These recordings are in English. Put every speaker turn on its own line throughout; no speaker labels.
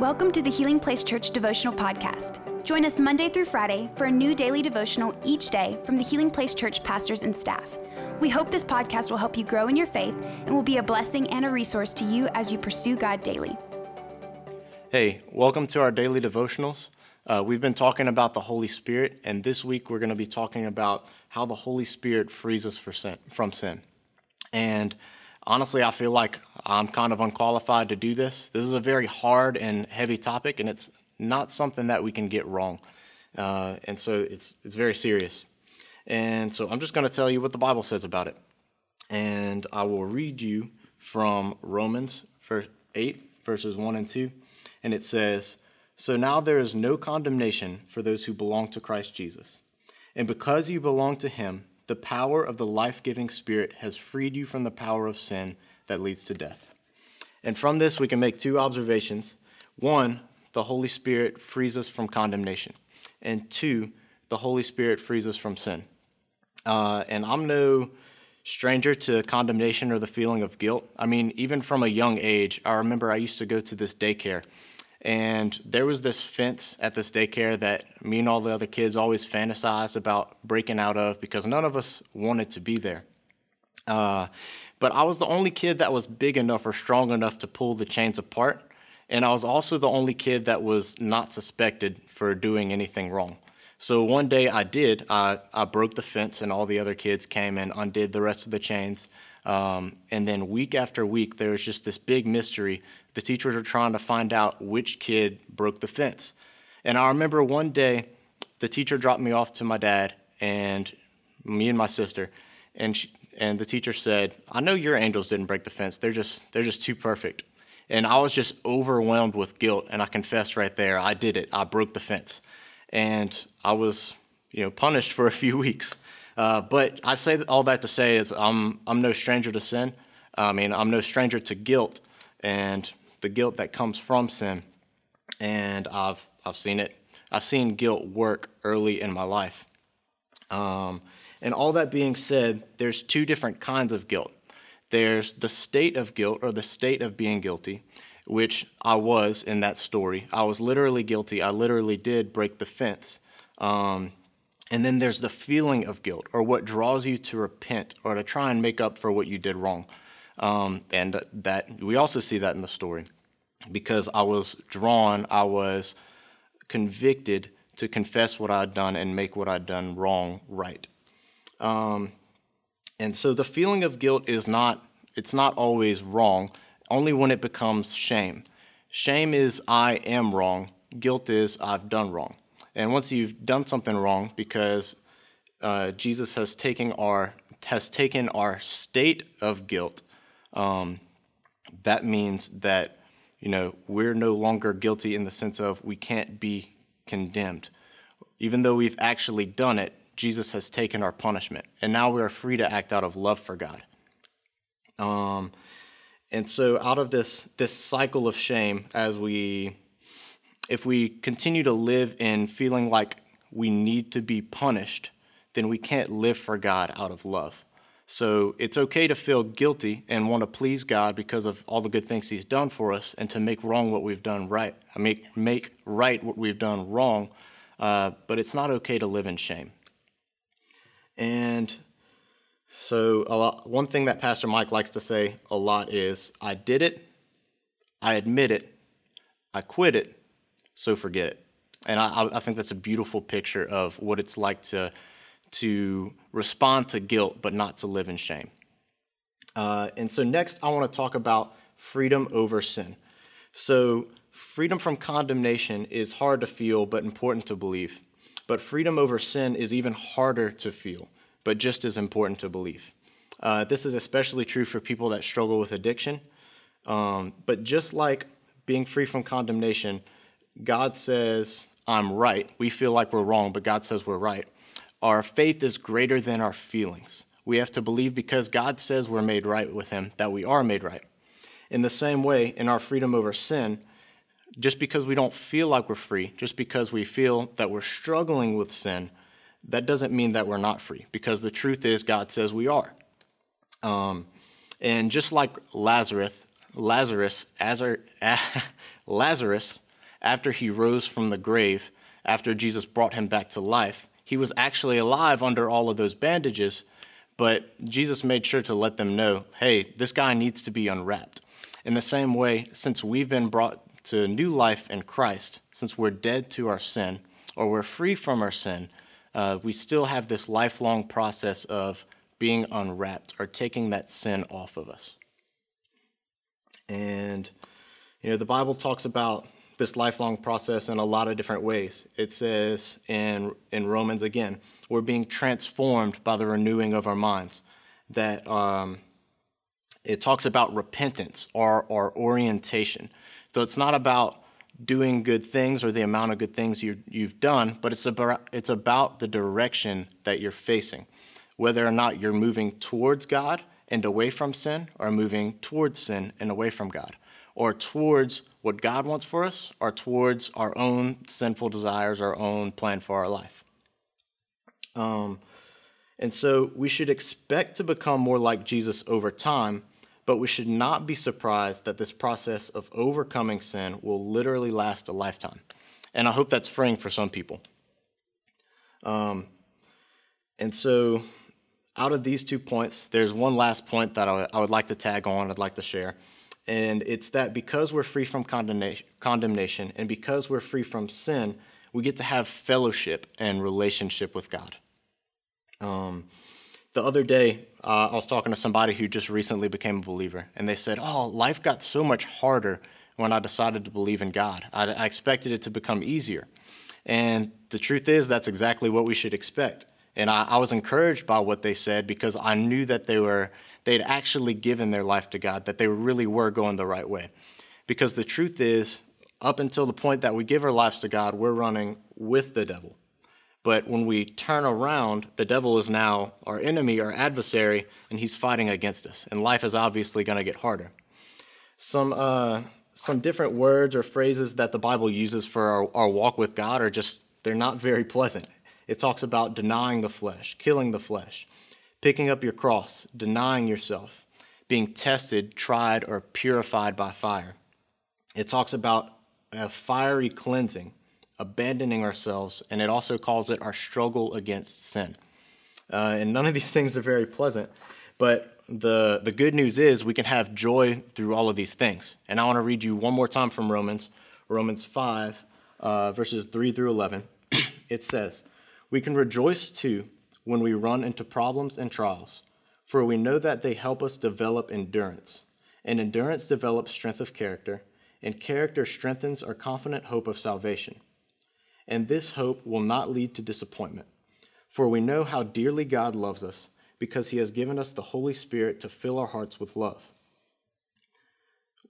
Welcome to the Healing Place Church Devotional Podcast. Join us Monday through Friday for a new daily devotional each day from the Healing Place Church pastors and staff. We hope this podcast will help you grow in your faith and will be a blessing and a resource to you as you pursue God daily.
Hey, welcome to our daily devotionals. Uh, we've been talking about the Holy Spirit, and this week we're going to be talking about how the Holy Spirit frees us sin, from sin. And honestly, I feel like I'm kind of unqualified to do this. This is a very hard and heavy topic, and it's not something that we can get wrong. Uh, and so it's, it's very serious. And so I'm just going to tell you what the Bible says about it. And I will read you from Romans 8, verses 1 and 2. And it says, So now there is no condemnation for those who belong to Christ Jesus. And because you belong to him, the power of the life giving Spirit has freed you from the power of sin that leads to death. And from this, we can make two observations. One, the Holy Spirit frees us from condemnation. And two, the Holy Spirit frees us from sin. Uh, and I'm no stranger to condemnation or the feeling of guilt. I mean, even from a young age, I remember I used to go to this daycare and there was this fence at this daycare that me and all the other kids always fantasized about breaking out of because none of us wanted to be there. Uh, but I was the only kid that was big enough or strong enough to pull the chains apart. And I was also the only kid that was not suspected for doing anything wrong. So one day I did. I, I broke the fence, and all the other kids came and undid the rest of the chains. Um, and then week after week, there was just this big mystery. The teachers were trying to find out which kid broke the fence. And I remember one day, the teacher dropped me off to my dad and me and my sister, and she, and the teacher said, "I know your angels didn't break the fence. They're just they're just too perfect." And I was just overwhelmed with guilt, and I confessed right there, I did it. I broke the fence, and I was you know punished for a few weeks. Uh, but I say all that to say is I'm, I'm no stranger to sin. I mean, I'm no stranger to guilt and the guilt that comes from sin. And I've, I've seen it. I've seen guilt work early in my life. Um, and all that being said, there's two different kinds of guilt. There's the state of guilt or the state of being guilty, which I was in that story. I was literally guilty. I literally did break the fence. Um, and then there's the feeling of guilt, or what draws you to repent or to try and make up for what you did wrong. Um, and that we also see that in the story because I was drawn, I was convicted to confess what I'd done and make what I'd done wrong right. Um, and so the feeling of guilt is not it's not always wrong, only when it becomes shame. Shame is I am wrong, guilt is I've done wrong. And once you've done something wrong, because uh, Jesus has taken our has taken our state of guilt, um, that means that you know we're no longer guilty in the sense of we can't be condemned, even though we've actually done it. Jesus has taken our punishment, and now we are free to act out of love for God. Um, and so, out of this this cycle of shame, as we if we continue to live in feeling like we need to be punished, then we can't live for God out of love. So it's okay to feel guilty and want to please God because of all the good things He's done for us and to make wrong what we've done right. I make, make right what we've done wrong, uh, but it's not okay to live in shame. And so, lot, one thing that Pastor Mike likes to say a lot is I did it, I admit it, I quit it, so forget it. And I, I think that's a beautiful picture of what it's like to, to respond to guilt, but not to live in shame. Uh, and so, next, I want to talk about freedom over sin. So, freedom from condemnation is hard to feel, but important to believe. But freedom over sin is even harder to feel, but just as important to believe. Uh, this is especially true for people that struggle with addiction. Um, but just like being free from condemnation, God says, I'm right. We feel like we're wrong, but God says we're right. Our faith is greater than our feelings. We have to believe because God says we're made right with Him, that we are made right. In the same way, in our freedom over sin, just because we don't feel like we're free, just because we feel that we're struggling with sin, that doesn't mean that we're not free, because the truth is God says we are. Um, and just like Lazarus, Lazarus, Lazarus, after he rose from the grave, after Jesus brought him back to life, he was actually alive under all of those bandages, but Jesus made sure to let them know hey, this guy needs to be unwrapped. In the same way, since we've been brought to new life in Christ, since we're dead to our sin, or we're free from our sin, uh, we still have this lifelong process of being unwrapped or taking that sin off of us. And, you know, the Bible talks about this lifelong process in a lot of different ways. It says in, in Romans again, we're being transformed by the renewing of our minds. That um, it talks about repentance or, or orientation. So it's not about doing good things or the amount of good things you, you've done, but it's about, it's about the direction that you're facing. Whether or not you're moving towards God and away from sin, or moving towards sin and away from God or towards what God wants for us, or towards our own sinful desires, our own plan for our life. Um, and so we should expect to become more like Jesus over time, but we should not be surprised that this process of overcoming sin will literally last a lifetime. And I hope that's freeing for some people. Um, and so, out of these two points, there's one last point that I would like to tag on, I'd like to share. And it's that because we're free from condemnation and because we're free from sin, we get to have fellowship and relationship with God. Um, the other day, uh, I was talking to somebody who just recently became a believer, and they said, Oh, life got so much harder when I decided to believe in God. I, I expected it to become easier. And the truth is, that's exactly what we should expect. And I, I was encouraged by what they said because I knew that they were they'd actually given their life to God, that they really were going the right way. Because the truth is, up until the point that we give our lives to God, we're running with the devil. But when we turn around, the devil is now our enemy, our adversary, and he's fighting against us. And life is obviously going to get harder. Some, uh, some different words or phrases that the Bible uses for our, our walk with God are just, they're not very pleasant. It talks about denying the flesh, killing the flesh picking up your cross, denying yourself, being tested, tried, or purified by fire. It talks about a fiery cleansing, abandoning ourselves, and it also calls it our struggle against sin. Uh, and none of these things are very pleasant, but the, the good news is we can have joy through all of these things. And I want to read you one more time from Romans, Romans 5, uh, verses 3 through 11. it says, We can rejoice too when we run into problems and trials, for we know that they help us develop endurance. And endurance develops strength of character, and character strengthens our confident hope of salvation. And this hope will not lead to disappointment, for we know how dearly God loves us, because he has given us the Holy Spirit to fill our hearts with love.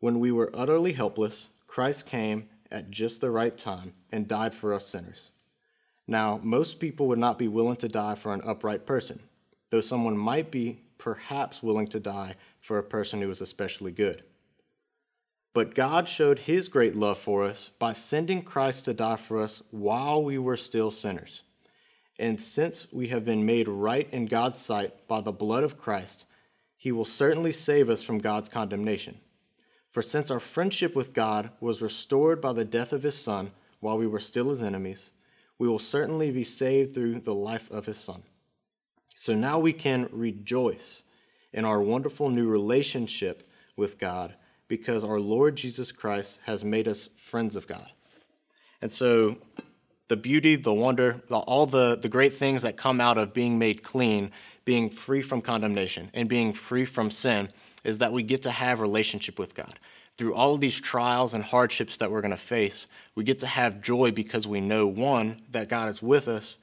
When we were utterly helpless, Christ came at just the right time and died for us sinners. Now, most people would not be willing to die for an upright person, though someone might be perhaps willing to die for a person who is especially good. But God showed his great love for us by sending Christ to die for us while we were still sinners. And since we have been made right in God's sight by the blood of Christ, he will certainly save us from God's condemnation. For since our friendship with God was restored by the death of his Son while we were still his enemies, we will certainly be saved through the life of his Son. So now we can rejoice in our wonderful new relationship with God because our Lord Jesus Christ has made us friends of God. And so the beauty, the wonder, all the, the great things that come out of being made clean, being free from condemnation, and being free from sin is that we get to have relationship with God through all of these trials and hardships that we're going to face, we get to have joy because we know one, that God is with us,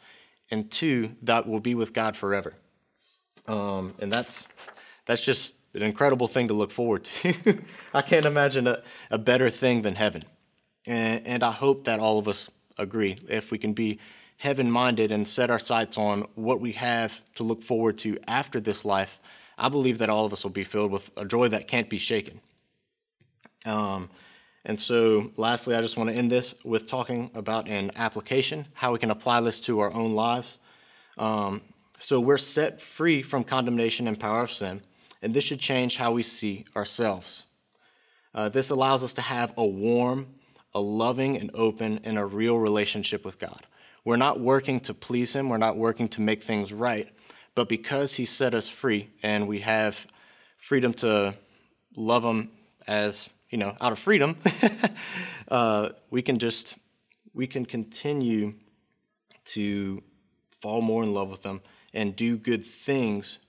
and two, that we'll be with God forever. Um, and that's that's just an incredible thing to look forward to. I can't imagine a, a better thing than heaven. And, and I hope that all of us agree. If we can be heaven minded and set our sights on what we have to look forward to after this life, I believe that all of us will be filled with a joy that can't be shaken. Um, and so, lastly, I just want to end this with talking about an application, how we can apply this to our own lives. Um, so, we're set free from condemnation and power of sin, and this should change how we see ourselves. Uh, this allows us to have a warm, a loving and open and a real relationship with God. We're not working to please Him, we're not working to make things right, but because He set us free and we have freedom to love Him as, you know, out of freedom, uh, we can just, we can continue to fall more in love with them and do good things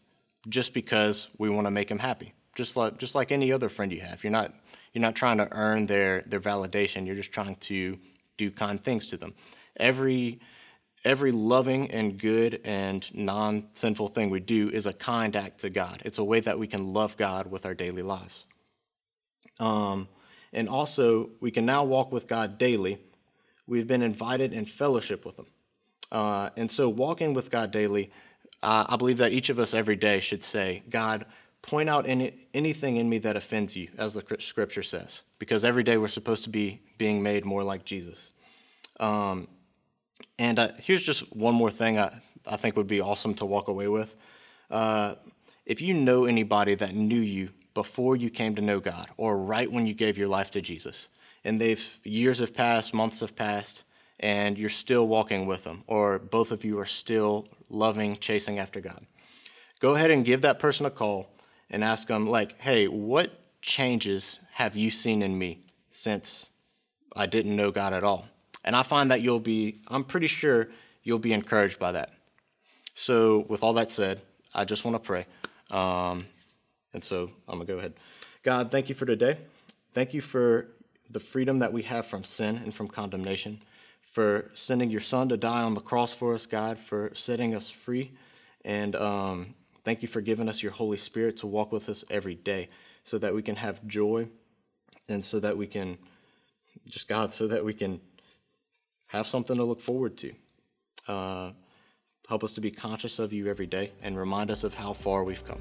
just because we want to make them happy. Just like, just like any other friend you have. You're not, you're not trying to earn their, their validation, you're just trying to do kind things to them. Every, every loving and good and non sinful thing we do is a kind act to God. It's a way that we can love God with our daily lives. Um, and also, we can now walk with God daily. We've been invited in fellowship with Him. Uh, and so, walking with God daily, uh, I believe that each of us every day should say, God, point out any, anything in me that offends you, as the scripture says, because every day we're supposed to be being made more like Jesus. Um, and uh, here's just one more thing I, I think would be awesome to walk away with. Uh, if you know anybody that knew you before you came to know God, or right when you gave your life to Jesus, and they've years have passed, months have passed, and you're still walking with them, or both of you are still loving, chasing after God, go ahead and give that person a call and ask them, like, hey, what changes have you seen in me since I didn't know God at all? And I find that you'll be, I'm pretty sure you'll be encouraged by that. So, with all that said, I just want to pray. Um, and so I'm going to go ahead. God, thank you for today. Thank you for the freedom that we have from sin and from condemnation, for sending your son to die on the cross for us, God, for setting us free. And um, thank you for giving us your Holy Spirit to walk with us every day so that we can have joy and so that we can, just God, so that we can have something to look forward to. Uh, help us to be conscious of you every day and remind us of how far we've come.